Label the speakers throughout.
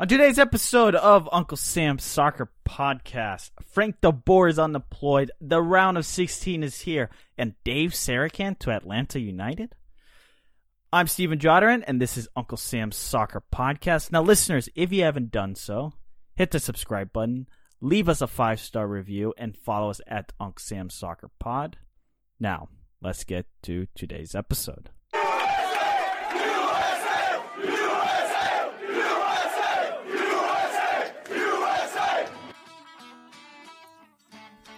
Speaker 1: On today's episode of Uncle Sam's Soccer Podcast, Frank DeBoer is unemployed, the round of 16 is here, and Dave Sarachan to Atlanta United? I'm Stephen Jodarin, and this is Uncle Sam's Soccer Podcast. Now, listeners, if you haven't done so, hit the subscribe button, leave us a five star review, and follow us at Uncle Sam's Soccer Pod. Now, let's get to today's episode.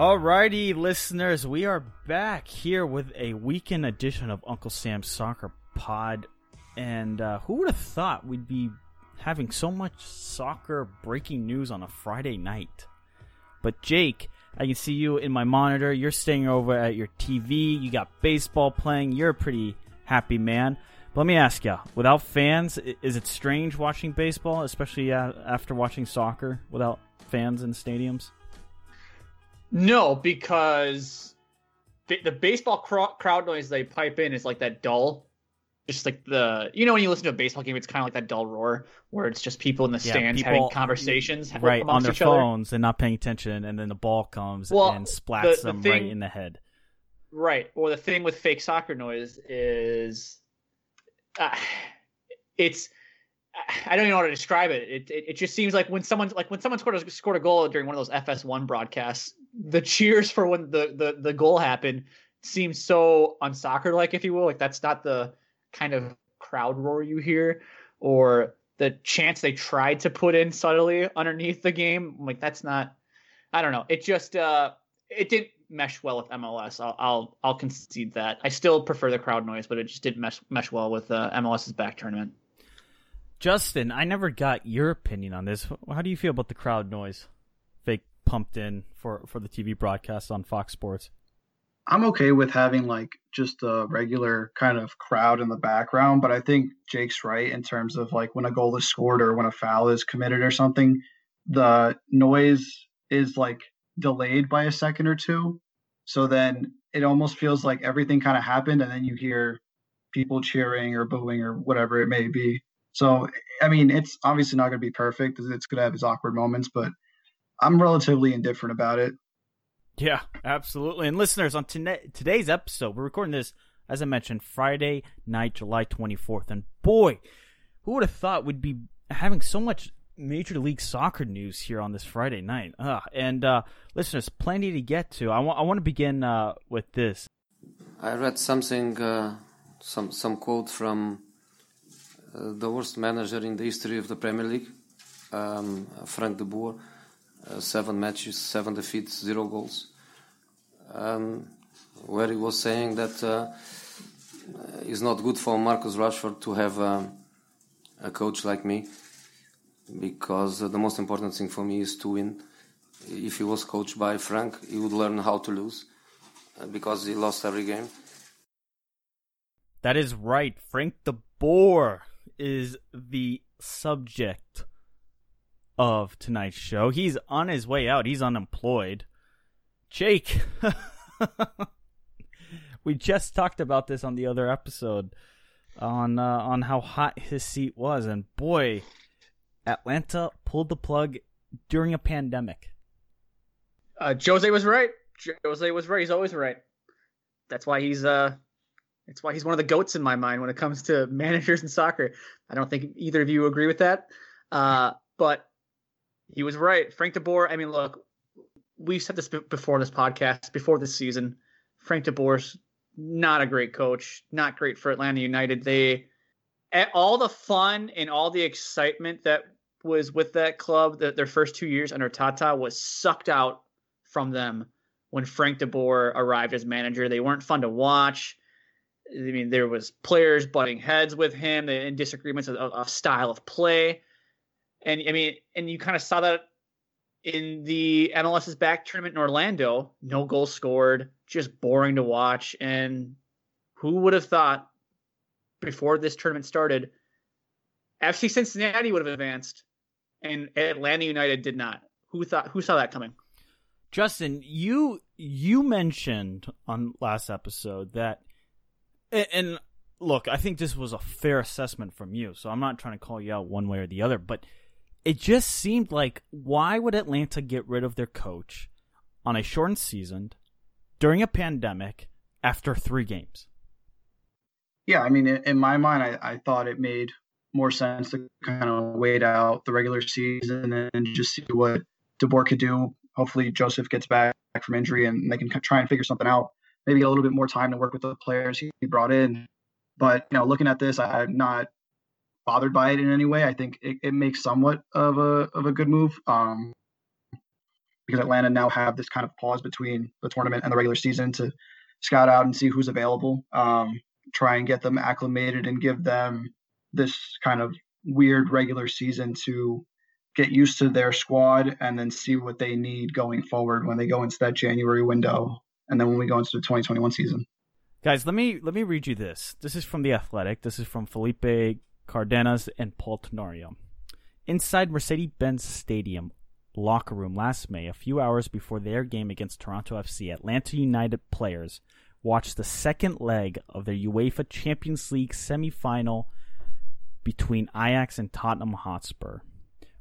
Speaker 1: Alrighty, listeners, we are back here with a weekend edition of Uncle Sam's Soccer Pod. And uh, who would have thought we'd be having so much soccer breaking news on a Friday night? But Jake, I can see you in my monitor. You're staying over at your TV. You got baseball playing. You're a pretty happy man. But let me ask you: without fans, is it strange watching baseball, especially uh, after watching soccer without fans in stadiums?
Speaker 2: No, because the, the baseball cro- crowd noise they pipe in is like that dull. Just like the, you know, when you listen to a baseball game, it's kind of like that dull roar where it's just people in the
Speaker 1: Yeah,
Speaker 2: stands
Speaker 1: people-
Speaker 2: having conversations
Speaker 1: right on their
Speaker 2: each other.
Speaker 1: phones and not paying attention, and then the ball comes
Speaker 2: Well,
Speaker 1: and splats
Speaker 2: the- the
Speaker 1: them right in the head.
Speaker 2: Right. Or the thing with fake soccer noise is, uh, it's. I don't even know how to describe it. It, it. it just seems like when someone like when someone scored a, scored a goal during one of those FS1 broadcasts, the cheers for when the the, the goal happened seems so unsoccer like, if you will. Like that's not the kind of crowd roar you hear, or the chants they tried to put in subtly underneath the game. Like that's not. I don't know. It just uh, it didn't mesh well with MLS. I'll I'll, I'll concede that. I still prefer the crowd noise, but it just didn't mesh mesh well with uh, MLS's back tournament.
Speaker 1: Justin, I never got your opinion on this. How do you feel about the crowd noise, pumped in for for the TV broadcast on Fox Sports?
Speaker 3: I'm okay with having like just a regular kind of crowd in the background, but I think Jake's right in terms of like when a goal is scored or when a foul is committed or something, the noise is like delayed by a second or two. So then it almost feels like everything kind of happened and then you hear people cheering or booing or whatever it may be. So I mean, it's obviously not going to be perfect. It's going to have its awkward moments, but I'm relatively indifferent about it.
Speaker 1: Yeah, absolutely. And listeners, on tone- today's episode, we're recording this, as I mentioned, Friday night, July 24th. And boy, who would have thought we'd be having so much Major League Soccer news here on this Friday night? Ugh. And uh, listeners, plenty to get to. I, wa- I want to begin uh, with this.
Speaker 4: I read something, uh, some some quote from uh, the worst manager in the history of the Premier League, um, Frank de Boer. Uh, seven matches, seven defeats, zero goals. Um, where he was saying that uh, it's not good for Marcus Rashford to have um, a coach like me, because uh, the most important thing for me is to win. If he was coached by Frank, he would learn how to lose, uh, because he lost every game.
Speaker 1: That is right. Frank de Boer is the subject of tonight's show. He's on his way out. He's unemployed. Jake, we just talked about this on the other episode on uh, on how hot his seat was, and boy, Atlanta pulled the plug during a pandemic.
Speaker 2: Uh, Jose was right. Jose was right. He's always right. That's why he's uh, that's why he's one of the goats in my mind when it comes to managers in soccer. I don't think either of you agree with that, uh, but he was right. Frank De Boer. I mean, look, we've said this be- before this podcast, before this season. Frank De Boer's not a great coach. Not great for Atlanta United. They all the fun and all the excitement that was with that club that their first two years under Tata was sucked out from them when Frank De Boer arrived as manager. They weren't fun to watch. I mean, there was players butting heads with him and disagreements of, of style of play. And I mean, and you kind of saw that in the MLS is back tournament in Orlando, no goals scored, just boring to watch. And who would have thought before this tournament started, FC Cincinnati would have advanced, and Atlanta United did not. Who thought? Who saw that coming?
Speaker 1: Justin, you you mentioned on last episode that, and look, I think this was a fair assessment from you, so I'm not trying to call you out one way or the other, but it just seemed like why would Atlanta get rid of their coach on a shortened season during a pandemic after three games?
Speaker 3: Yeah, I mean, in my mind, I, I thought it made more sense to kind of wait out the regular season and just see what DeBoer could do. Hopefully, Josef gets back from injury and they can try and figure something out. Maybe a little bit more time to work with the players he brought in. But you know, looking at this, I, am not bothered by it in any way. I think it, it makes somewhat of a of a good move. Um, because Atlanta now have this kind of pause between the tournament and the regular season to scout out and see who's available. Um, try and get them acclimated and give them this kind of weird regular season to get used to their squad and then see what they need going forward when they go into that January window and then when we go into the 2021 season.
Speaker 1: Guys, let me let me read you this. This is from the Athletic. This is from Felipe Cardenas and Paul Tenorio. Inside Mercedes-Benz Stadium locker room last May, a few hours before their game against Toronto FC, Atlanta United players watched the second leg of their UEFA Champions League semi-final between Ajax and Tottenham Hotspur.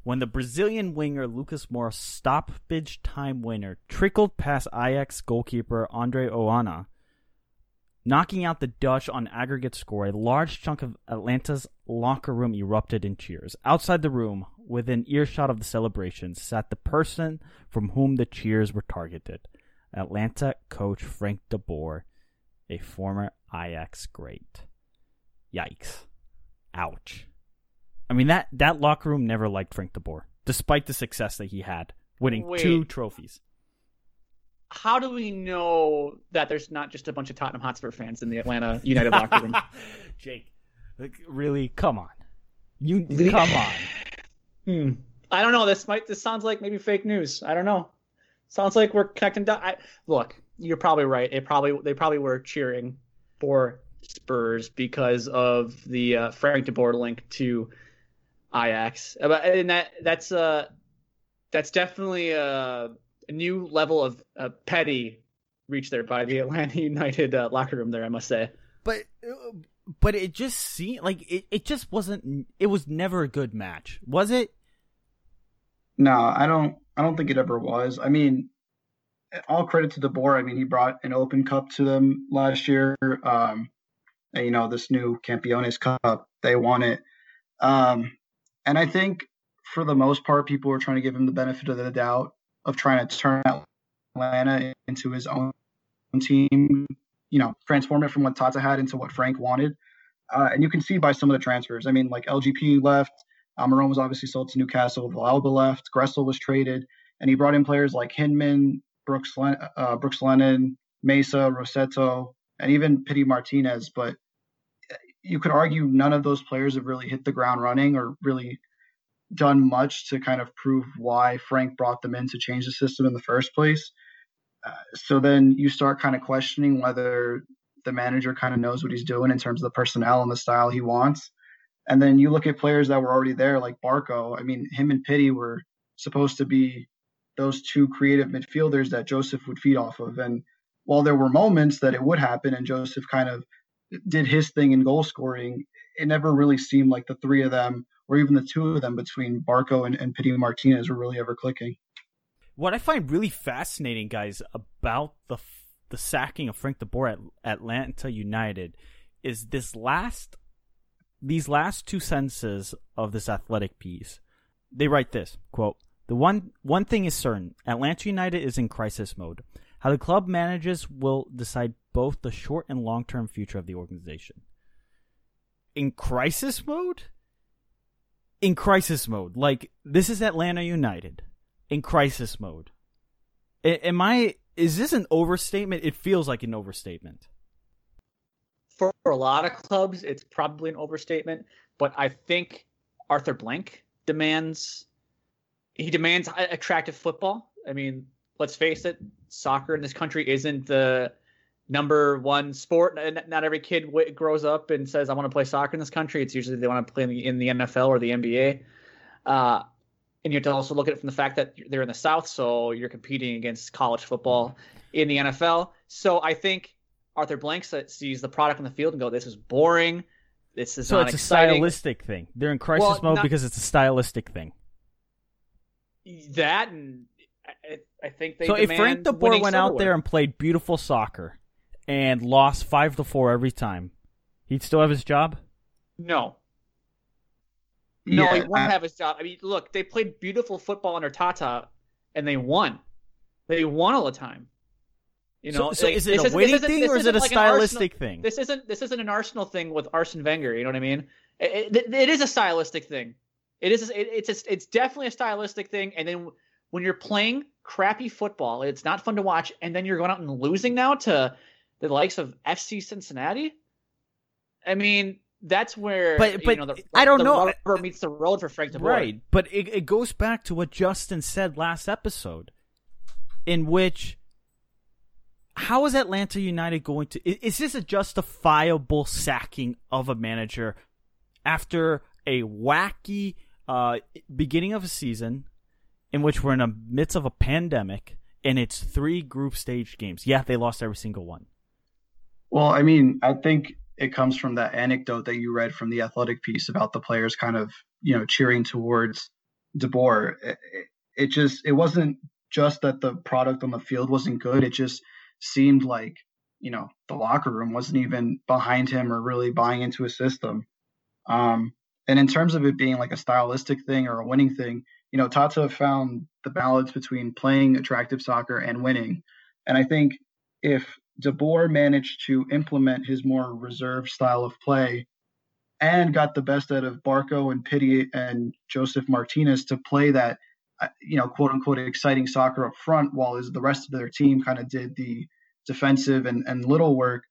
Speaker 1: When the Brazilian winger Lucas Moura stoppage time winner trickled past Ajax goalkeeper Andre Onana, knocking out the Dutch on aggregate score, a large chunk of Atlanta's locker room erupted in cheers. Outside the room, within earshot of the celebration, sat the person from whom the cheers were targeted. Atlanta coach Frank de Boer, a former Ajax great. Yikes. Ouch. I mean that that locker room never liked Frank de Boer, despite the success that he had, winning
Speaker 2: Wait.
Speaker 1: two trophies.
Speaker 2: How do we know that there's not just a bunch of Tottenham Hotspur fans in the Atlanta United locker room?
Speaker 1: Jake, like, really, come on. You come on.
Speaker 2: Hmm. I don't know. This might. This sounds like maybe fake news. I don't know. Sounds like we're connecting. Do- I, look, you're probably right. It probably they probably were cheering for Spurs because of the uh, Frank de Boer link to Ajax. Uh, But and that that's uh that's definitely a, a new level of uh, petty reached there by the Atlanta United uh, locker room. There, I must say.
Speaker 1: But uh, but it just seemed like it, it just wasn't it was never a good match. Was it?
Speaker 3: No, I don't. I don't think it ever was. I mean, all credit to DeBoer. I mean, he brought an Open Cup to them last year. Um, and, you know, this new Campeones Cup, they won it. Um, and I think for the most part, people were trying to give him the benefit of the doubt of trying to turn Atlanta into his own team. You know, transform it from what Tata had into what Frank wanted. Uh, and you can see by some of the transfers. I mean, like LGP left. Almiron was obviously sold to Newcastle. Villalba left. Gressel was traded, and he brought in players like Hyndman, Brooks, Len- uh, Brooks Lennon, Meza, Rossetto, and even Pity Martinez. But you could argue none of those players have really hit the ground running or really done much to kind of prove why Frank brought them in to change the system in the first place. Uh, so then you start kind of questioning whether the manager kind of knows what he's doing in terms of the personnel and the style he wants. And then you look at players that were already there, like Barco. I mean, him and Pity were supposed to be those two creative midfielders that Josef would feed off of. And while there were moments that it would happen and Josef kind of did his thing in goal scoring, it never really seemed like the three of them or even the two of them between Barco and, and Pity Martinez were really ever clicking.
Speaker 1: What I find really fascinating, guys, about the the sacking of Frank de Boer at Atlanta United is this last these last two sentences of this athletic piece. They write this quote: "The one one thing is certain: Atlanta United is in crisis mode. How the club manages will decide both the short and long term future of the organization." In crisis mode. In crisis mode, like this is Atlanta United in crisis mode. A- am I? Is this an overstatement? It feels like an overstatement.
Speaker 2: for a lot of clubs, it's probably an overstatement, but I think Arthur Blank demands he demands attractive football. I mean, let's face it, soccer in this country isn't the number one sport. Not every kid grows up and says, "I want to play soccer in this country." It's usually they want to play in the, in the NFL or the NBA. Uh, and you have to also look at it from the fact that they're in the South, so you're competing against college football in the NFL. So I think Arthur Blank sees the product on the field and go, "This is boring. This is
Speaker 1: so it's
Speaker 2: exciting.
Speaker 1: a stylistic thing. They're in crisis well, mode not, because it's a stylistic thing.
Speaker 2: That and I, I think they.
Speaker 1: So if Frank DeBoer went out there and played beautiful soccer and lost five to four every time, he'd still have his job.
Speaker 2: No. No, yeah, he wouldn't I... have his job. I mean, look, they played beautiful football under Tata, and they won. They won all the time. You know,
Speaker 1: so, so is it a winning thing or is it a like stylistic thing?
Speaker 2: This isn't this isn't an Arsenal thing with Arsene Wenger. You know what I mean? It, it, it is a stylistic thing. It is. It, it's a, it's definitely a stylistic thing. And then when you're playing crappy football, it's not fun to watch. And then you're going out and losing now to the likes of FC Cincinnati. I mean, that's where
Speaker 1: but, but
Speaker 2: you know, the,
Speaker 1: I don't know
Speaker 2: rubber meets the road for Frank DeBoer.
Speaker 1: Right, but it, it goes back to what Justin said last episode, in which how is Atlanta United going to? Is this a justifiable sacking of a manager after a wacky uh, beginning of a season in which we're in the midst of a pandemic and it's three group stage games? Yeah, they lost every single one.
Speaker 3: Well, I mean, I think it comes from that anecdote that you read from the athletic piece about the players kind of, you know, cheering towards DeBoer. It, it just, it wasn't just that the product on the field wasn't good. It just seemed like you know the locker room wasn't even behind him or really buying into his system. Um, and in terms of it being like a stylistic thing or a winning thing, you know, Tata found the balance between playing attractive soccer and winning. And I think if De Boer managed to implement his more reserved style of play and got the best out of Barco and Pity and Josef Martinez to play that you know, quote unquote, exciting soccer up front, while is the rest of their team kind of did the defensive and, and little work.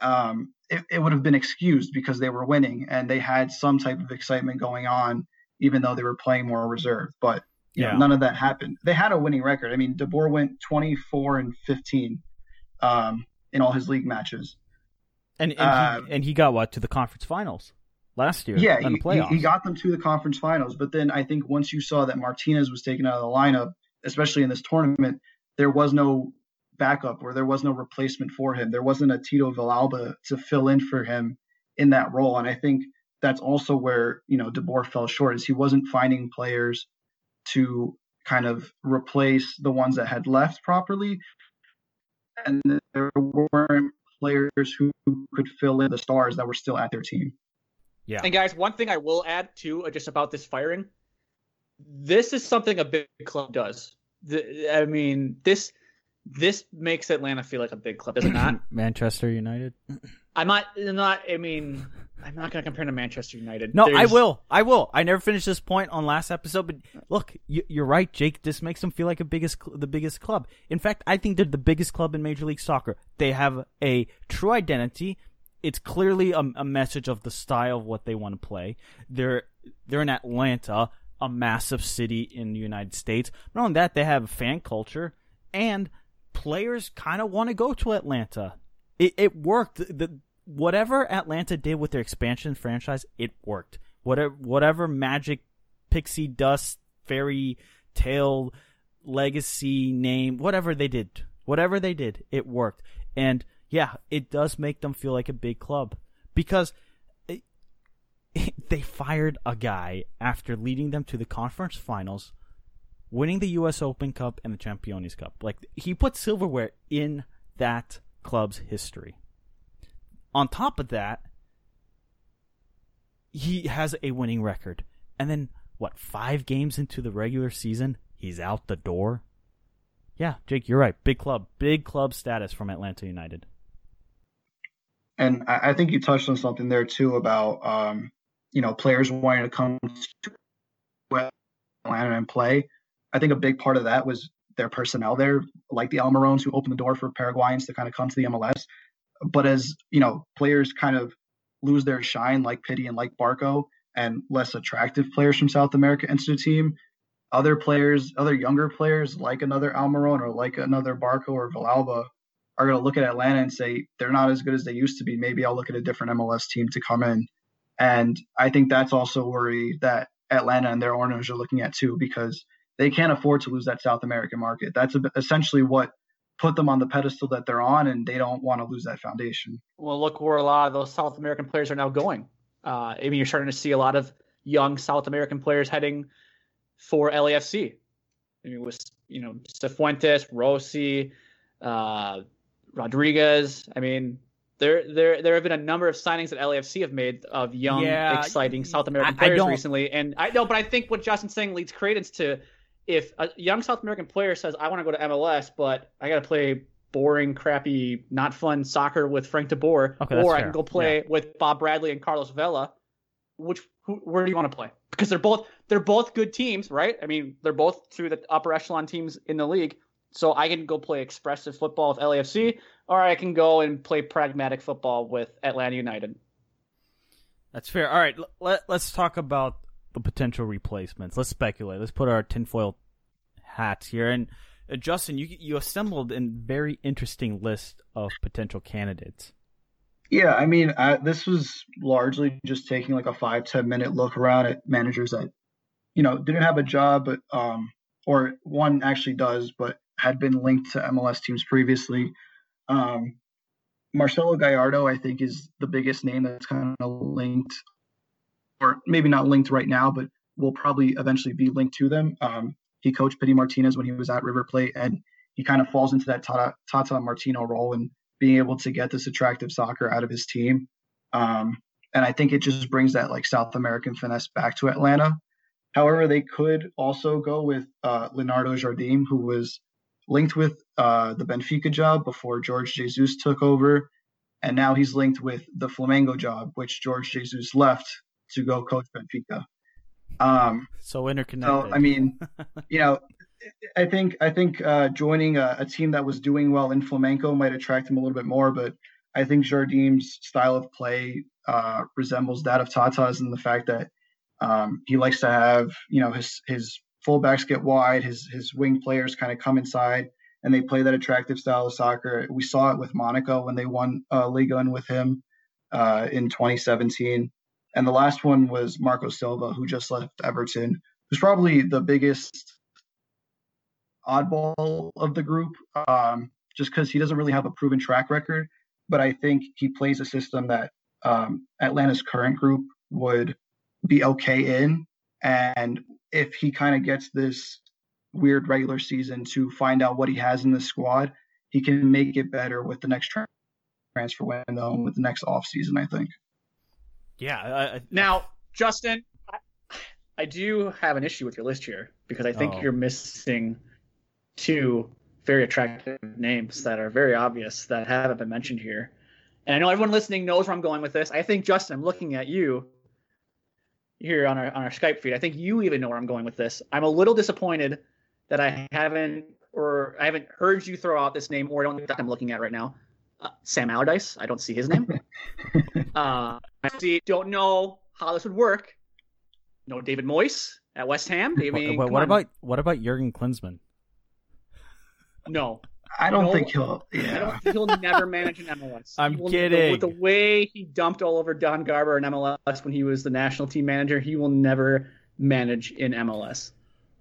Speaker 3: Um, it, it would have been excused because they were winning and they had some type of excitement going on, even though they were playing more reserved. But yeah, know, none of that happened. They had a winning record. I mean, DeBoer went 24 and 15 um, in all his league matches.
Speaker 1: And and, uh, he, and he got what to the conference finals last year.
Speaker 3: Yeah,
Speaker 1: he,
Speaker 3: he, got them to the conference finals. But then I think once you saw that Martinez was taken out of the lineup, especially in this tournament, there was no backup or there was no replacement for him. There wasn't a Tito Villalba to fill in for him in that role. And I think that's also where, you know, DeBoer fell short is he wasn't finding players to kind of replace the ones that had left properly. And there weren't players who could fill in the stars that were still at their team.
Speaker 2: Yeah. And guys, one thing I will add too, uh, just about this firing, this is something a big club does. The, I mean, this this makes Atlanta feel like a big club, does it not?
Speaker 1: Manchester United.
Speaker 2: I'm not. I'm not. I mean, I'm not going to compare to Manchester United.
Speaker 1: No, There's... I will. I will. I never finished this point on last episode, but look, you, are right, Jake. This makes them feel like a biggest, the biggest club. In fact, I think they're the biggest club in Major League Soccer. They have a true identity it's clearly a, a message of the style of what they want to play. They're they're in Atlanta, a massive city in the United States. Not only that, they have a fan culture, and players kind of want to go to Atlanta. It, it worked. The, whatever Atlanta did with their expansion franchise, it worked. Whatever whatever magic, pixie dust, fairy tale, legacy name, whatever they did, whatever they did, it worked. And yeah, it does make them feel like a big club because they fired a guy after leading them to the conference finals, winning the U.S. Open Cup and the Champions Cup. Like he put silverware in that club's history. On top of that, he has a winning record, and then what? Five games into the regular season, he's out the door. Yeah, Jake, you're right. Big club, big club status from Atlanta United.
Speaker 3: And I, think you touched on something there too about um, you know players wanting to come to Atlanta and play. I think a big part of that was their personnel there, like the Almirones who opened the door for Paraguayans to kind of come to the MLS. But as you know, players kind of lose their shine, like Pity and like Barco, and less attractive players from South America enter the team. other players, other younger players like another Almiron or like another Barco or Villalba are going to look at Atlanta and say they're not as good as they used to be. Maybe I'll look at a different MLS team to come in. And I think that's also a worry that Atlanta and their owners are looking at too, because they can't afford to lose that South American market. That's essentially what put them on the pedestal that they're on, and they don't want to lose that foundation.
Speaker 2: Well, look where a lot of those South American players are now going. Uh, I mean, you're starting to see a lot of young South American players heading for LAFC. I mean, with you know Cifuentes, Rossi, uh, Rodriguez. I mean, there there there have been a number of signings that LAFC have made of young, yeah, exciting South American I, players I recently. And I know, but I think what Justin's saying leads credence to if a young South American player says, "I want to go to MLS, but I got to play boring, crappy, not fun soccer with Frank De Boer, okay, or I can go play yeah. with Bob Bradley and Carlos Vela," which who, where do you want to play? Because they're both they're both good teams, right? I mean, they're both through the upper echelon teams in the league. So I can go play expressive football with LAFC, or I can go and play pragmatic football with Atlanta United.
Speaker 1: That's fair. All right, let, let's talk about potential replacements. Let's speculate. Let's put our tinfoil hats here. And uh, Justin, you you assembled a very interesting list of potential candidates.
Speaker 3: Yeah, I mean, I, this was largely just taking like a five ten minute look around at managers that, you know, didn't have a job, but um, or one actually does, but had been linked to MLS teams previously. Um, Marcelo Gallardo, I think, is the biggest name that's kind of linked, or maybe not linked right now, but will probably eventually be linked to them. Um, he coached Pity Martinez when he was at River Plate, and he kind of falls into that Tata, Tata Martino role and being able to get this attractive soccer out of his team. Um, and I think it just brings that like South American finesse back to Atlanta. However, they could also go with uh, Leonardo Jardim, who was linked with uh, the Benfica job before George Jesus took over, and now he's linked with the Flamengo job, which George Jesus left to go coach Benfica. Um,
Speaker 1: so interconnected.
Speaker 3: So I mean, you know, I think I think uh, joining a, a, team that was doing well in Flamengo might attract him a little bit more, but I think Jardim's style of play uh, resembles that of Tata's in the fact that um, he likes to have you know his his fullbacks get wide, his his wing players kind of come inside, and they play that attractive style of soccer. We saw it with Monaco when they won uh, Liga with him uh, in 2017, and the last one was Marco Silva, who just left Everton, who's probably the biggest oddball of the group, um, just because he doesn't really have a proven track record. But I think he plays a system that um, Atlanta's current group would be okay in. And if he kind of gets this weird regular season to find out what he has in the squad, he can make it better with the next transfer window and with the next off season. I think.
Speaker 1: Yeah. I, I,
Speaker 2: now, Justin, I, I, do have an issue with your list here because I think oh. you're missing two very attractive names that are very obvious that haven't been mentioned here. And I know everyone listening knows where I'm going with this. I think Justin, I'm looking at you here on our on our Skype feed. I think you even know where I'm going with this. I'm a little disappointed that I haven't or I haven't heard you throw out this name, or I don't think that I'm looking at right now. Uh, Sam Allardyce. I don't see his name. uh, I see. Don't know how this would work. No David Moyes at West Ham. I
Speaker 1: mean, what, what about what about Jurgen Klinsmann?
Speaker 2: No.
Speaker 3: I don't no, think he'll. Yeah. I don't
Speaker 2: think he'll never manage an MLS.
Speaker 1: I'm kidding.
Speaker 2: With the way he dumped all over Don Garber in MLS when he was the national team manager, he will never manage in MLS.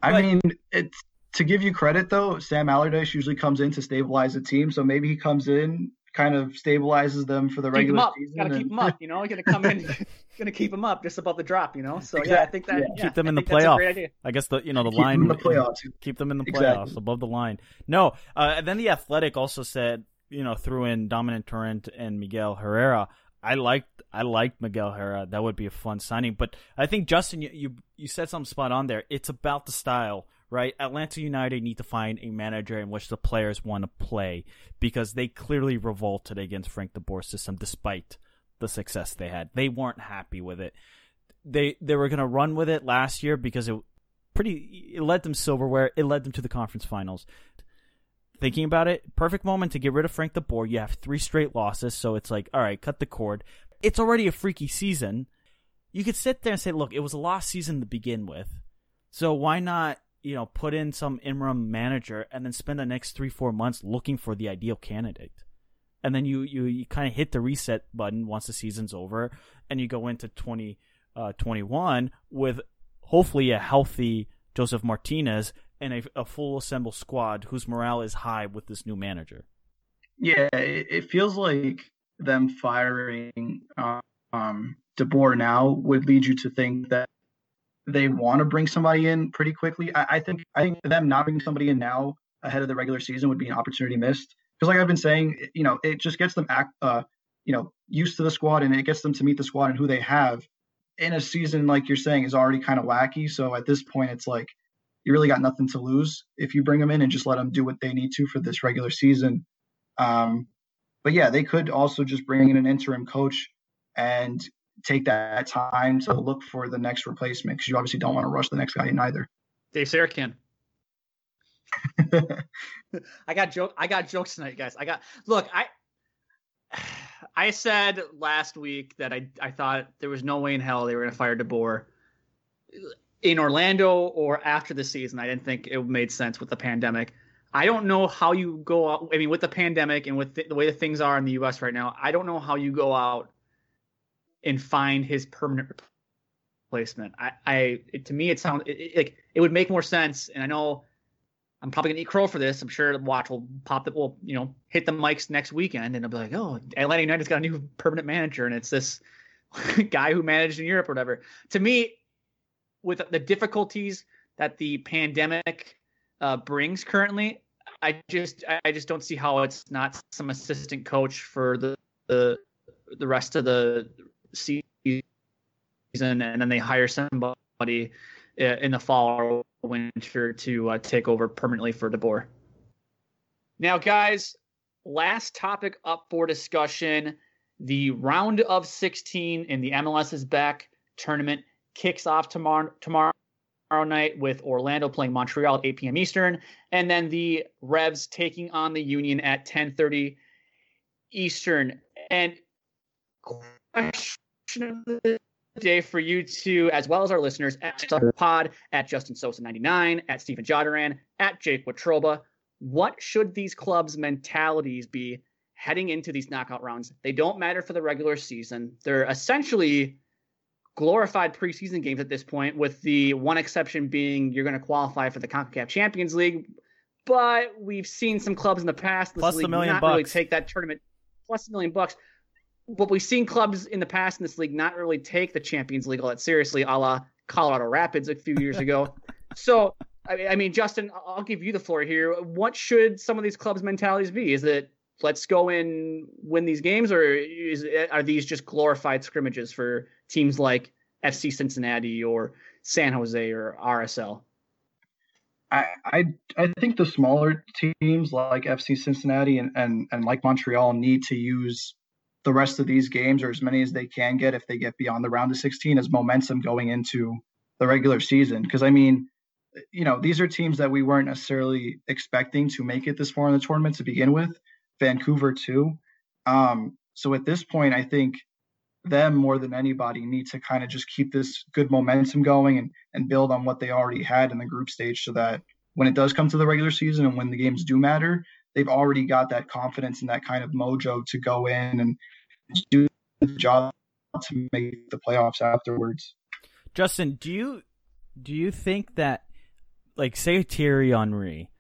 Speaker 3: I but, mean, it's to give you credit though. Sam Allardyce usually comes in to stabilize the team, so maybe he comes in kind of stabilizes them for the keep regular season.
Speaker 2: Got to keep them up, you know. You're gonna come in, gonna keep them up just above the drop, you know. So exactly. yeah, I think that yeah.
Speaker 1: Yeah, keep them in I the playoff. I guess the you know the
Speaker 3: keep
Speaker 1: line
Speaker 3: in the playoffs.
Speaker 1: Keep them in the playoffs exactly. above the line. No, uh, and then the Athletic also said you know threw in Dominic Torrent and Miguel Herrera. I liked I liked Miguel Herrera. That would be a fun signing. But I think Justin, you, you you said something spot on there. It's about the style right? Atlanta United need to find a manager in which the players want to play because they clearly revolted against Frank de Boer's system despite the success they had. They weren't happy with it. They they were going to run with it last year because it pretty it led them silverware. It led them to the conference finals. Thinking about it, perfect moment to get rid of Frank de Boer. You have three straight losses, so it's like, all right, cut the cord. It's already a freaky season. You could sit there and say, look, it was a lost season to begin with. So why not you know, put in some interim manager and then spend the next three, four months looking for the ideal candidate. And then you, you, you kind of hit the reset button once the season's over and you go into 2021 uh, with hopefully a healthy Josef Martinez and a, a, full assembled squad whose morale is high with this new manager.
Speaker 3: Yeah, it, it feels like them firing um, DeBoer now would lead you to think that they want to bring somebody in pretty quickly. I, I, think I think them not bringing somebody in now ahead of the regular season would be an opportunity missed. Because like I've been saying, you know, it just gets them act, uh, you know, used to the squad and it gets them to meet the squad and who they have in a season like you're saying is already kind of wacky. So at this point, it's like you really got nothing to lose if you bring them in and just let them do what they need to for this regular season. Um, but yeah, they could also just bring in an interim coach and take that time to look for the next replacement because you obviously don't want to rush the next guy in either.
Speaker 2: Dave Sarachan. I got joke. I got jokes tonight, guys. I got look. I I said last week that I I thought there was no way in hell they were going to fire DeBoer in Orlando or after the season. I didn't think it made sense with the pandemic. I don't know how you go out. I mean, with the pandemic and with the, the way that things are in the U.S. right now, I don't know how you go out and find his permanent replacement. I, I it, to me, it sounds like it would make more sense. And I know I'm probably gonna eat crow for this. I'm sure the watch will pop that will you know hit the mics next weekend, and I'll be like, oh, Atlanta United's got a new permanent manager, and it's this guy who managed in Europe or whatever. To me, with the difficulties that the pandemic uh, brings currently, I just I just don't see how it's not some assistant coach for the the the rest of the season, and then they hire somebody uh, in the fall or winter to uh, take over permanently for DeBoer. Now, guys, last topic up for discussion: the round of 16 in the MLS is back tournament kicks off tomorrow tomorrow night with Orlando playing Montreal at 8 p.m. Eastern, and then the Revs taking on the Union at 10:30 Eastern. And question of the day for you two, as well as our listeners at Pod, at Justin Sosa 99, at Stephen Jodaran, at Jake Watroba. What should these clubs' mentalities be heading into these knockout rounds? They don't matter for the regular season. They're essentially glorified preseason games at this point, with the one exception being you're going to qualify for the CONCACAF Champions League. But we've seen some clubs in the past
Speaker 1: plus
Speaker 2: league
Speaker 1: the million
Speaker 2: not
Speaker 1: bucks.
Speaker 2: really take that tournament plus a million bucks but we've seen clubs in the past in this league not really take the Champions League all that seriously, a la Colorado Rapids a few years ago. so, I mean, Justin, I'll give you the floor here. What should some of these clubs' mentalities be? Is it let's go and win these games, or is, are these just glorified scrimmages for teams like FC Cincinnati or San Jose or RSL?
Speaker 3: I, I I think the smaller teams like FC Cincinnati and, and, and like Montreal need to use the rest of these games or as many as they can get if they get beyond the round of 16 as momentum going into the regular season. Because I mean, you know, these are teams that we weren't necessarily expecting to make it this far in the tournament to begin with. Vancouver too. Um, so at this point, I think them more than anybody need to kind of just keep this good momentum going and, and build on what they already had in the group stage so that when it does come to the regular season and when the games do matter, they've already got that confidence and that kind of mojo to go in and do the job to make the playoffs afterwards.
Speaker 1: Justin, do you do you think that like say Thierry Henry,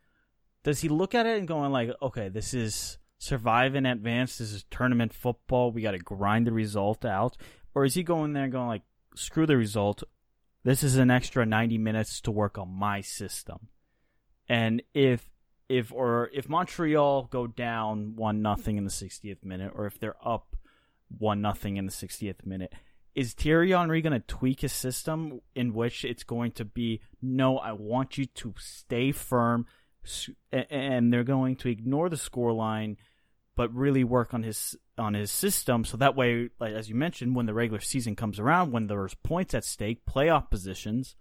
Speaker 1: does he look at it and going like, okay, this is survive and advance, this is tournament football, we gotta grind the result out? Or is he going there and going like, screw the result, this is an extra ninety minutes to work on my system. And if if or if Montreal go down one nothing in the 60th minute, or if they're up one nothing in the 60th minute, is Thierry Henry going to tweak his system in which it's going to be no, I want you to stay firm, and they're going to ignore the scoreline, but really work on his on his system, so that way, like, as you mentioned, when the regular season comes around, when there's points at stake, playoff positions,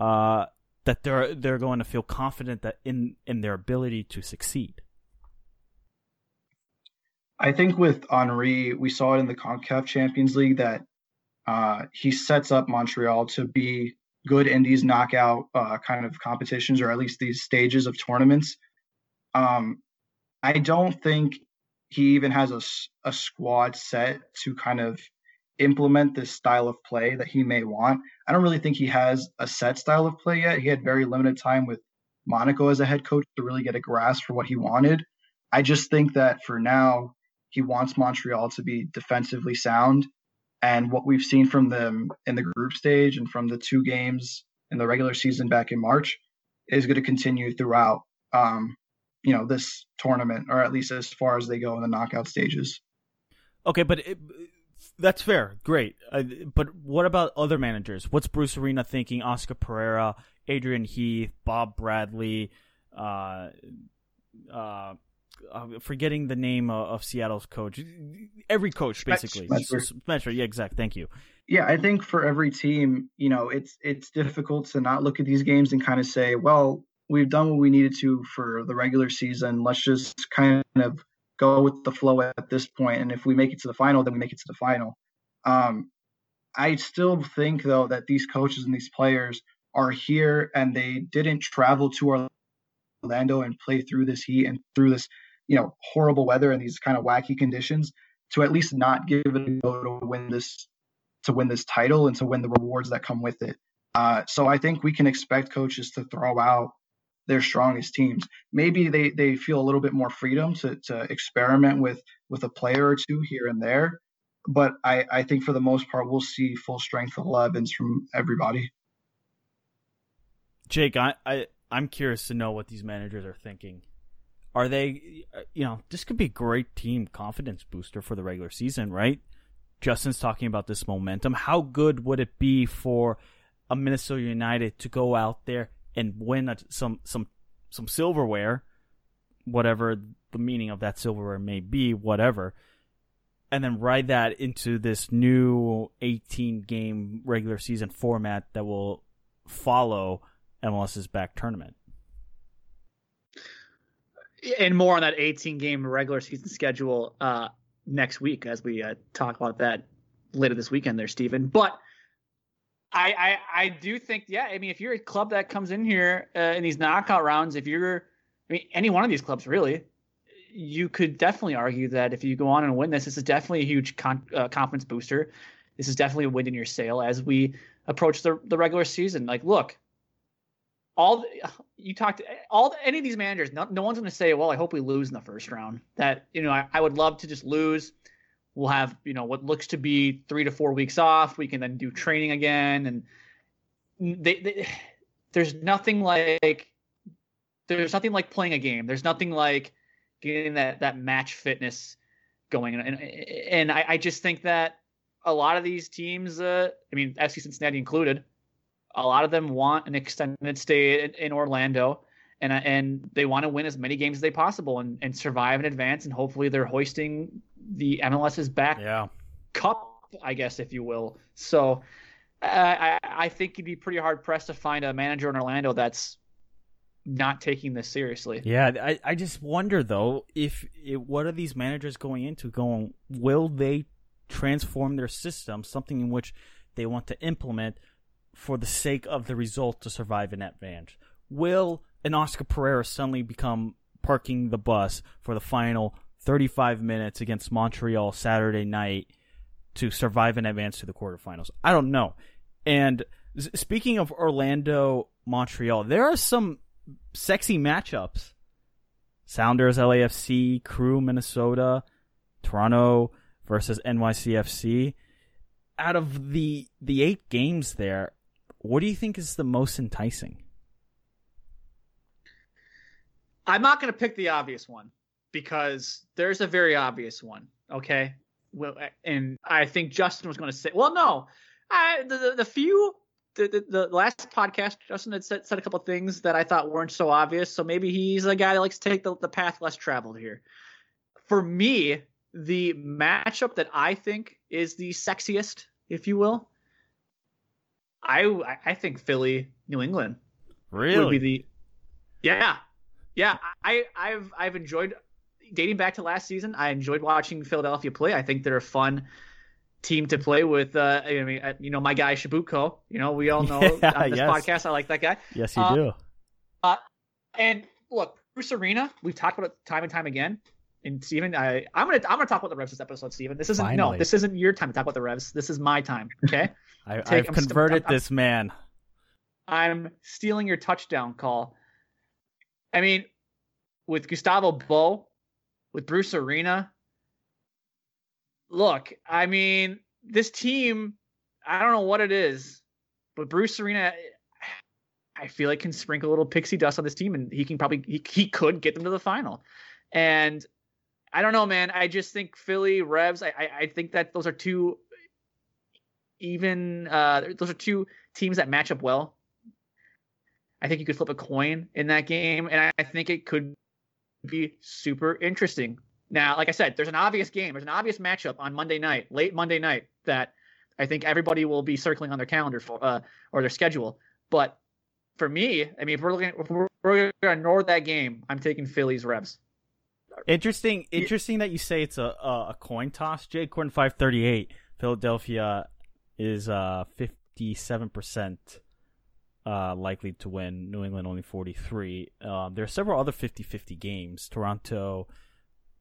Speaker 1: uh, that they're they're going to feel confident that in in their ability to succeed.
Speaker 3: I think with Henry, we saw it in the CONCACAF Champions League that uh, he sets up Montreal to be good in these knockout uh, kind of competitions or at least these stages of tournaments. Um, I don't think he even has a, a squad set to kind of implement this style of play that he may want. I don't really think he has a set style of play yet. He had very limited time with Monaco as a head coach to really get a grasp for what he wanted. I just think that for now, he wants Montreal to be defensively sound. And what we've seen from them in the group stage and from the two games in the regular season back in March is going to continue throughout, um, you know, this tournament, or at least as far as they go in the knockout stages.
Speaker 1: Okay, but it, that's fair. Great. Uh, but what about other managers? What's Bruce Arena thinking? Oscar Pareja, Adrian Heath, Bob Bradley, uh, uh, forgetting the name of, of, Seattle's coach. Every coach, basically. Spencer. Yeah, exact. Thank you.
Speaker 3: Yeah, I think for every team, you know, it's it's difficult to not look at these games and kind of say, well, we've done what we needed to for the regular season. Let's just kind of go with the flow at this point. And if we make it to the final, then we make it to the final. Um, I still think, though, that these coaches and these players are here and they didn't travel to Orlando and play through this heat and through this, you know, horrible weather and these kind of wacky conditions to at least not give it a go to win this to win this title and to win the rewards that come with it. Uh, so I think we can expect coaches to throw out their strongest teams. Maybe they, they feel a little bit more freedom to, to experiment with with a player or two here and there. But I, I think for the most part, we'll see full strength 11s from everybody.
Speaker 1: Jake, I, I, I'm curious to know what these managers are thinking. Are they, you know, this could be a great team confidence booster for the regular season, right? Justin's talking about this momentum. How good would it be for a Minnesota United to go out there and win a, some some some silverware, whatever the meaning of that silverware may be, whatever, and then ride that into this new 18 game regular season format that will follow MLS is back tournament.
Speaker 2: And more on that 18 game regular season schedule uh, next week as we uh, talk about that later this weekend there, Stephen. But I, I, I do think, yeah. I mean, if you're a club that comes in here uh, in these knockout rounds, if you're, I mean, any one of these clubs really, you could definitely argue that if you go on and win this, this is definitely a huge con- uh, confidence booster. This is definitely a wind in your sail as we approach the the regular season. Like, look, all the, you talked, all any of these managers, no, no one's going to say, well, I hope we lose in the first round. That you know, I, I would love to just lose we'll have you know what looks to be three to four weeks off. We can then do training again, and they, they, there's nothing like there's nothing like playing a game. There's nothing like getting that that match fitness going, and and, I, I just think that a lot of these teams, uh, I mean FC Cincinnati included, a lot of them want an extended stay in, in Orlando. And, uh, and they want to win as many games as they possible and, and survive in advance and hopefully they're hoisting the MLS is back
Speaker 1: yeah.
Speaker 2: cup, I guess, if you will. So I, I think you'd be pretty hard pressed to find a manager in Orlando that's not taking this seriously.
Speaker 1: Yeah, I, I just wonder though if it, what are these managers going into? Going, will they transform their system, something in which they want to implement for the sake of the result to survive in advance? Will an Oscar Pareja suddenly become parking the bus for the final 35 minutes against Montreal Saturday night to survive and advance to the quarterfinals. I don't know. And speaking of Orlando, Montreal, there are some sexy matchups. Sounders, LAFC, Crew, Minnesota, Toronto versus NYCFC. Out of the the eight games there, what do you think is the most enticing?
Speaker 2: I'm not going to pick the obvious one because there's a very obvious one. Okay, well, and I think Justin was going to say, well, no, I, the, the, the few the, the, the, last podcast, Justin had said, said a couple things that I thought weren't so obvious. So maybe he's a guy that likes to take the, the path less traveled here. For me, the matchup that I think is the sexiest, if you will, I I think Philly, New England,
Speaker 1: really
Speaker 2: would be the yeah yeah I I've I've enjoyed dating back to last season, I enjoyed watching Philadelphia play. I think they're a fun team to play with. Uh, I mean, uh, you know, my guy Przybylko. You know, we all know
Speaker 1: Yeah,
Speaker 2: on this
Speaker 1: yes.
Speaker 2: podcast. I like that guy.
Speaker 1: Yes, you
Speaker 2: Uh,
Speaker 1: do.
Speaker 2: And look, Bruce Arena. We've talked about it time and time again. And Steven, I, I'm gonna I'm gonna talk about the Revs this episode, Steven. This isn't no, this isn't your time to talk about the Revs. This is my time. Okay.
Speaker 1: I,
Speaker 2: I'm
Speaker 1: converted
Speaker 2: I'm- I'm-
Speaker 1: this man.
Speaker 2: I'm stealing your touchdown call. I mean, with Gustavo Bou, with Bruce Arena. Look, I mean, this team, I don't know what it is, but Bruce Arena, I feel like can sprinkle a little pixie dust on this team, and he can probably he, he could get them to the final. And I don't know, man. I just think Philly Revs. I I, I think that those are two even. Uh, those are two teams that match up well. I think you could flip a coin in that game, and I, think it could be super interesting. Now, like I said, there's an obvious game. There's an obvious matchup on Monday night, late Monday night, that I think everybody will be circling on their calendar for uh, or their schedule. But for me, I mean, if we're looking, if we're, we're going to ignore that game, I'm taking Phillies Revs.
Speaker 1: Interesting. Interesting that you say it's a a, coin toss. Jay Corden five thirty eight. Philadelphia is uh fifty seven percent uh likely to win. New England only forty three. Um, there are several other 50-50 games. Toronto.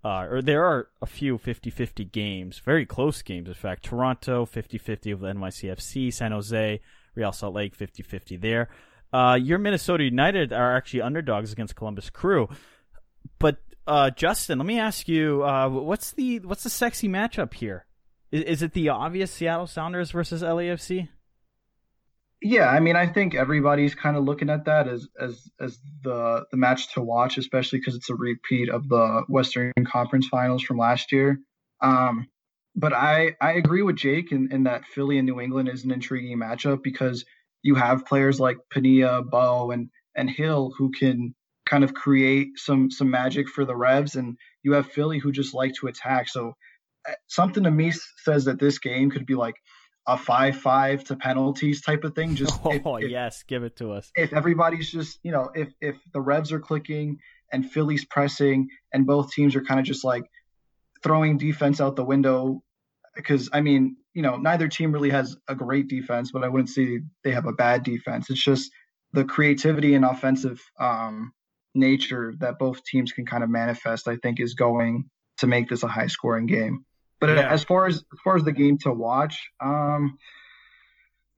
Speaker 1: Uh, or there are a few 50-50 games, very close games. In fact, Toronto 50-50 with NYCFC, San Jose, Real Salt Lake 50-50 there. Uh, your Minnesota United are actually underdogs against Columbus Crew. But uh, Justin, let me ask you, uh, what's the what's the sexy matchup here? Is, is it the obvious Seattle Sounders versus LAFC?
Speaker 3: Yeah, I mean, I think everybody's kind of looking at that as as as the the match to watch, especially because it's a repeat of the Western Conference Finals from last year. Um, but I I agree with Jake in, in that Philly and New England is an intriguing matchup because you have players like Pania, Bou, and and Gil who can kind of create some some magic for the Revs, and you have Philly who just like to attack. So uh, something to me says that this game could be like a five-five to penalties type of thing. Just
Speaker 1: Oh
Speaker 3: if,
Speaker 1: yes, give it to us.
Speaker 3: if everybody's just you know if if the Revs are clicking and Philly's pressing and both teams are kind of just like throwing defense out the window because I mean you know neither team really has a great defense but I wouldn't say they have a bad defense it's just the creativity and offensive um, nature that both teams can kind of manifest I think is going to make this a high scoring game but
Speaker 1: Yeah.
Speaker 3: as far as as far as the game to watch um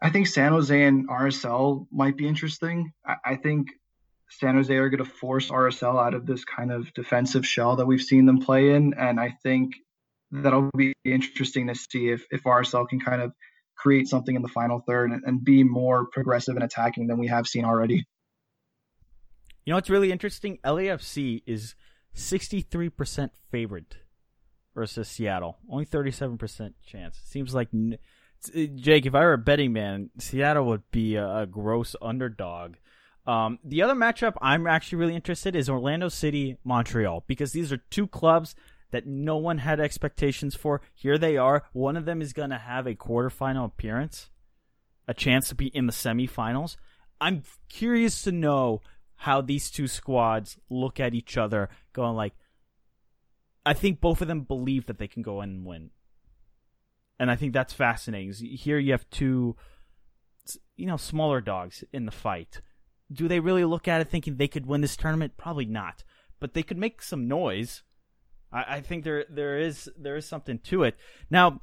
Speaker 3: I think San Jose and RSL might be interesting. I, I think San Jose are going to force RSL out of this kind of defensive shell that we've seen them play in, and I think that'll be interesting to see if if RSL can kind of create something in the final third and, and be more progressive and attacking than we have seen already.
Speaker 1: You know what's really interesting? LAFC is sixty three percent favored versus Seattle. Only thirty seven percent chance. Seems like n- Jake, if I were a betting man, Seattle would be a, a gross underdog. Um, the other matchup I'm actually really interested is Orlando City Montreal because these are two clubs that no one had expectations for. Here they are. One of them is going to have a quarterfinal appearance, a chance to be in the semifinals. I'm curious to know how these two squads look at each other, going like, I think both of them believe that they can go in and win, and I think that's fascinating. Here you have two, you know, smaller dogs in the fight. Do they really look at it thinking they could win this tournament? Probably not, but they could make some noise. I, I think there there is there is something to it. Now,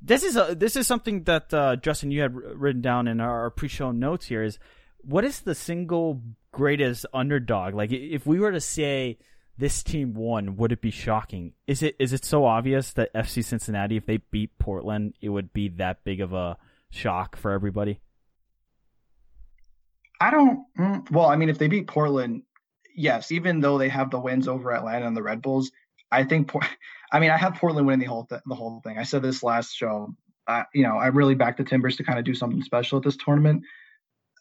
Speaker 1: this is a this is something that uh, Justin you had written down in our pre-show notes here is what is the single greatest underdog? Like, if we were to say this team won, would it be shocking? Is it is it so obvious that FC Cincinnati, if they beat Portland, it would be that big of a shock for everybody?
Speaker 3: I don't. mm, Well, I mean, if they beat Portland, yes. Even though they have the wins over Atlanta and the Red Bulls, I think. I mean, I have Portland winning the whole th- the whole thing. I said this last show. Uh, you know, I really backed the Timbers to kind of do something special at this tournament.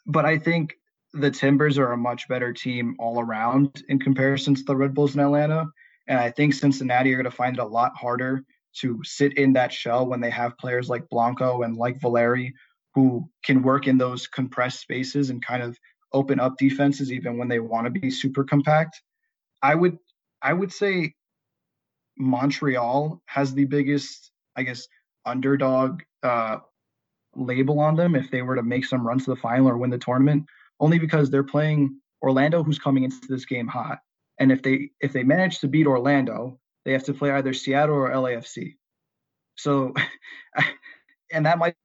Speaker 3: But I think the Timbers are a much better team all around in comparison to the Red Bulls in Atlanta. And I think Cincinnati are going to find it a lot harder to sit in that shell when they have players like Blanco and like Valeri who can work in those compressed spaces and kind of open up defenses even when they want to be super compact. I would I would say Montreal has the biggest, I guess, underdog uh, label on them if they were to make some runs to the final or win the tournament, only because they're playing Orlando, who's coming into this game hot. And if they if they manage to beat Orlando, they have to play either Seattle or LAFC. So, and that might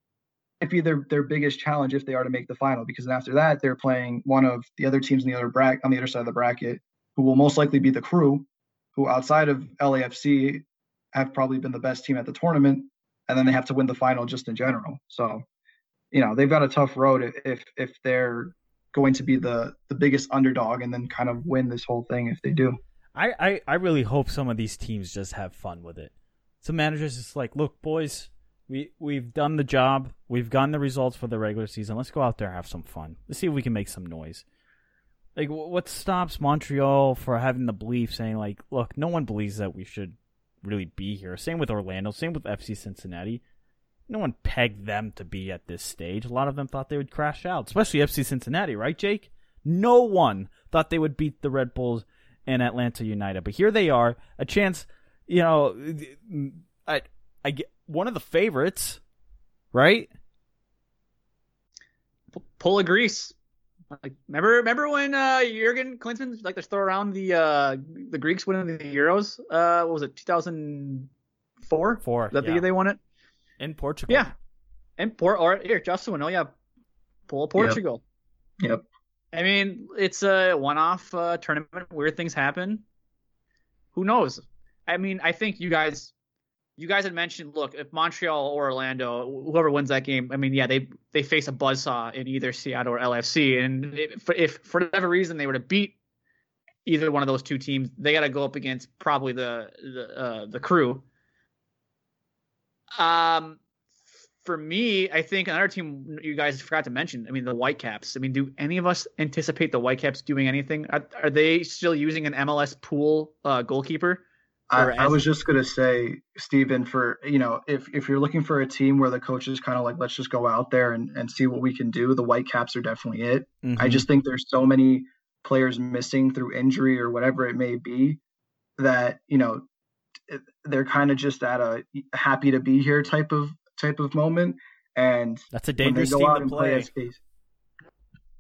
Speaker 3: be their their biggest challenge if they are to make the final, because after that they're playing one of the other teams in the other bracket on the other side of the bracket, who will most likely be the crew, who outside of LAFC have probably been the best team at the tournament, and then they have to win the final just in general. So, you know, they've got a tough road if if they're going to be the the biggest underdog and then kind of win this whole thing if they do.
Speaker 1: I, I, I really hope some of these teams just have fun with it. Some managers just like, look, boys, we we've done the job. We've gotten the results for the regular season. Let's go out there and have some fun. Let's see if we can make some noise. Like, what stops Montreal for having the belief saying like, look, no one believes that we should really be here. Same with Orlando. Same with FC Cincinnati. No one pegged them to be at this stage. A lot of them thought they would crash out, especially FC Cincinnati, right, Jake? No one thought they would beat the Red Bulls and Atlanta United, but here they are, a chance. You know, I I get one of the favorites, right?
Speaker 2: Pull of Greece. Like, remember, remember when uh, Jurgen Klinsmann like to throw around the uh, the Greeks winning the Euros? Uh, what was it, 2004?
Speaker 1: Four.
Speaker 2: Is that
Speaker 1: yeah.
Speaker 2: the year they won it?
Speaker 1: In Portugal.
Speaker 2: Yeah. In Port or here, Justin will oh yeah. Pull Portugal.
Speaker 3: Yep. yep.
Speaker 2: I mean, it's a one-off uh, tournament. Weird things happen. Who knows? I mean, I think you guys, you guys had mentioned. Look, if Montreal or Orlando, whoever wins that game, I mean, yeah, they they face a buzzsaw in either Seattle or LFC, and if, if for whatever reason they were to beat either one of those two teams, they got to go up against probably the the uh, the crew. Um, for me, I think another team you guys forgot to mention. I mean, the Whitecaps. I mean, do any of us anticipate the Whitecaps doing anything? Are, are they still using an MLS pool uh, goalkeeper?
Speaker 3: I, I, was just gonna say, Stephen, for you know, if if you're looking for a team where the coach is kind of like, let's just go out there and, and see what we can do, the Whitecaps are definitely it. Mm-hmm. I just think there's so many players missing through injury or whatever it may be that you know they're kind of just at a happy to be here type of type of moment. And
Speaker 1: that's a dangerous team to play. play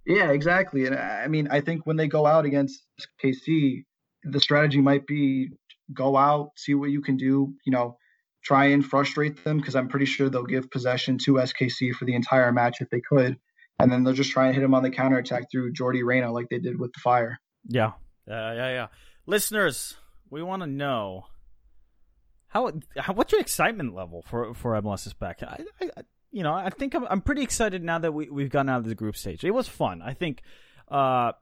Speaker 3: yeah, exactly. And I mean, I think when they go out against KC, the strategy might be go out, see what you can do. You know, try and frustrate them because I'm pretty sure they'll give possession to SKC for the entire match if they could, and then they'll just try and hit them on the counter attack through Yordy Reyna like they did with the Fire.
Speaker 1: Yeah, uh, yeah, yeah. Listeners, we want to know how, how what's your excitement level for for MLS is back? I, I, you know, I think I'm, I'm pretty excited now that we we've gotten out of the group stage. It was fun. I think, uh,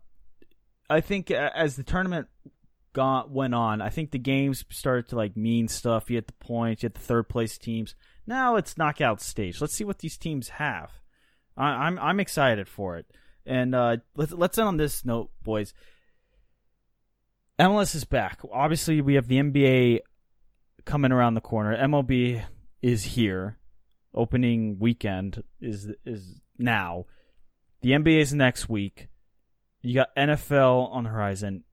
Speaker 1: I think as the tournament got went on, I think the games started to like mean stuff. You had the points, you had the third place teams. Now it's knockout stage. Let's see what these teams have. I, am I'm, I'm excited for it. And uh, let's let's end on this note, boys. MLS is back. Obviously, we have the NBA coming around the corner. MLB is here. Opening weekend is is now. The NBA is next week. You got NFL on the horizon.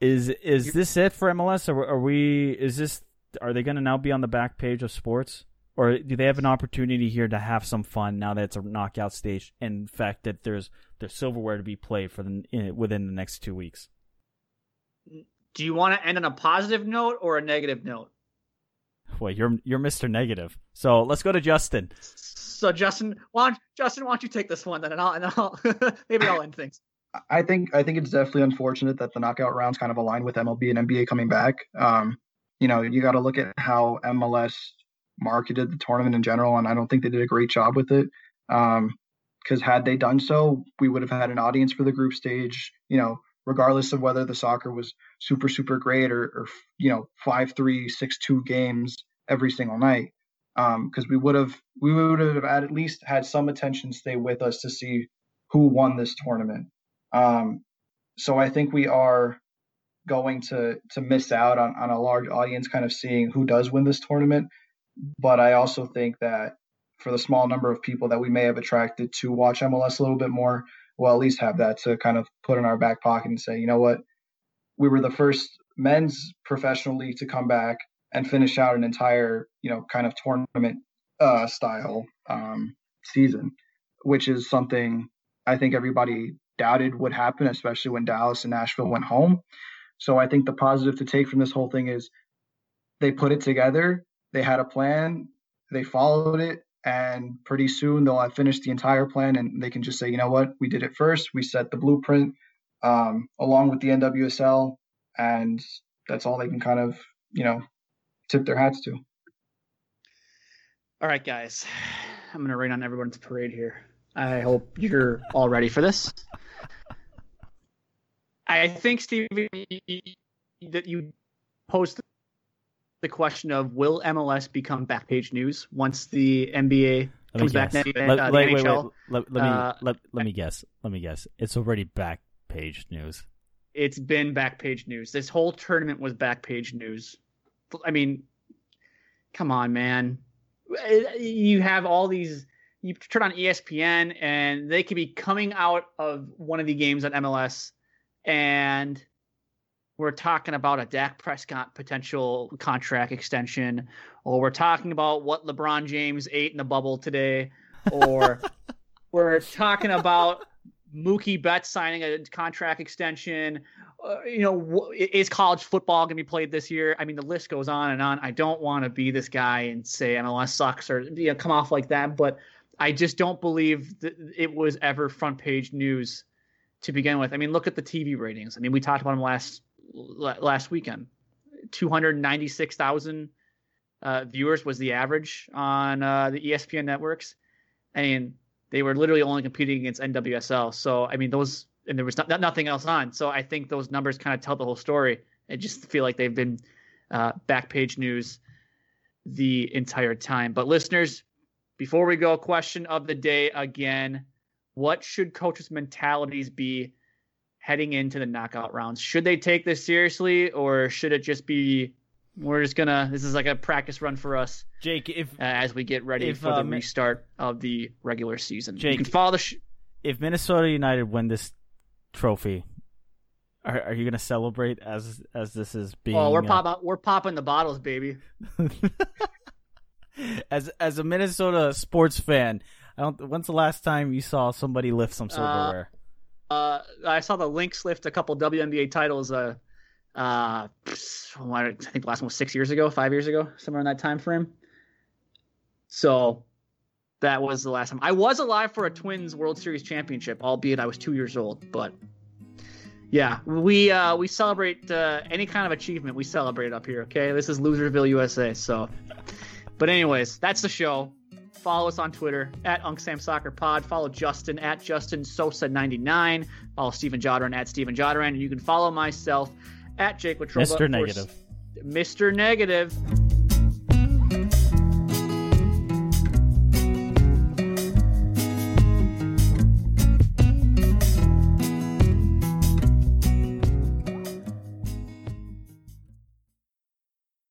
Speaker 1: Is is this it for MLS? Or are we? Is this? Are they going to now be on the back page of sports? Or do they have an opportunity here to have some fun now that it's a knockout stage? And the fact that there's there's silverware to be played for the within the next two weeks
Speaker 2: do you want to end on a positive note or a negative note?
Speaker 1: Well, you're you're Mr. Negative. So let's go to Justin.
Speaker 2: So Justin, why don't, Justin, why don't you take this one then, and I'll, and I'll maybe I'll end things.
Speaker 3: I think I think it's definitely unfortunate that the knockout rounds kind of align with MLB and NBA coming back. Um, you know, you got to look at how MLS marketed the tournament in general, and I don't think they did a great job with it. Because um, had they done so, we would have had an audience for the group stage. You know, regardless of whether the soccer was super super great or, or you know five three six two games every single night. Because um, we would have we would have at least had some attention stay with us to see who won this tournament. Um, so i think we are going to to miss out on, on a large audience kind of seeing who does win this tournament. But i also think that for the small number of people that we may have attracted to watch mls a little bit more we'll at least have that to kind of put in our back pocket and say, you know what, we were the first men's professional league to come back. and finish out an entire, you know, kind of tournament uh, style um, season, which is something I think everybody doubted would happen, especially when Dallas and Nashville went home. So I think the positive to take from this whole thing is they put it together, they had a plan, they followed it, and pretty soon they'll have finished the entire plan and they can just say, you know what, we did it first, we set the blueprint um, along with the NWSL, and that's all they can kind of, you know, tip their hats to.
Speaker 2: All right, guys, I'm going to rain on everyone's parade here. I hope you're all ready for this. I think, Stevie, that you posed the question of will MLS become backpage news once the NBA comes back
Speaker 1: let,
Speaker 2: uh,
Speaker 1: wait,
Speaker 2: the
Speaker 1: wait, wait, let, let me
Speaker 2: uh,
Speaker 1: let, let me guess. Let me guess. It's already back page news.
Speaker 2: It's been backpage news. This whole tournament was backpage news. I mean, come on, man. You have all these. You turn on ESPN, and they could be coming out of one of the games on MLS, and we're talking about a Dak Prescott potential contract extension, or we're talking about what LeBron James ate in the bubble today, or we're talking about Mookie Betts signing a contract extension. Uh, you know, is college football going to be played this year? I mean, the list goes on and on. I don't want to be this guy and say MLS sucks or you know come off like that, but I just don't believe that it was ever front page news to begin with. I mean, look at the TV ratings. I mean, we talked about them last last weekend. Two hundred ninety six thousand uh, viewers was the average on uh, the ESPN networks. I mean, they were literally only competing against NWSL. So I mean, those and there was not, nothing else on. So I think those numbers kind of tell the whole story. I just feel like they've been uh, back page news the entire time. But listeners, before we go, question of the day again: What should coaches' mentalities be heading into the knockout rounds? Should they take this seriously, or should it just be we're just gonna this is like a practice run for us
Speaker 1: Jake, if
Speaker 2: uh, as we get ready
Speaker 1: If,
Speaker 2: for the
Speaker 1: um,
Speaker 2: restart of the regular season. you
Speaker 1: Jake-
Speaker 2: can follow the. Sh-
Speaker 1: if Minnesota United win this trophy, are, are you going to celebrate as as this is being?
Speaker 2: oh, we're
Speaker 1: uh,
Speaker 2: pop we're popping the bottles, baby.
Speaker 1: as as a Minnesota sports fan, I don't. When's the last time you saw somebody lift some silverware?
Speaker 2: Uh, I saw the Lynx lift a couple WNBA titles. Uh, uh, I think the last one was six years ago, five years ago, somewhere in that time frame. So that was the last time I was alive for a Twins World Series championship, albeit I was two years old. But yeah, we uh, we celebrate uh, any kind of achievement. We celebrate up here. Okay, this is Loserville, USA. So, but anyways, that's the show. Follow us on Twitter at UncSamSoccerPod. Follow Justin at Justin Sosa99. Follow Steven Jodran at Steven Jodran. And you can follow myself at Jake Watroba.
Speaker 1: Mr. Negative.
Speaker 2: Mr. Negative.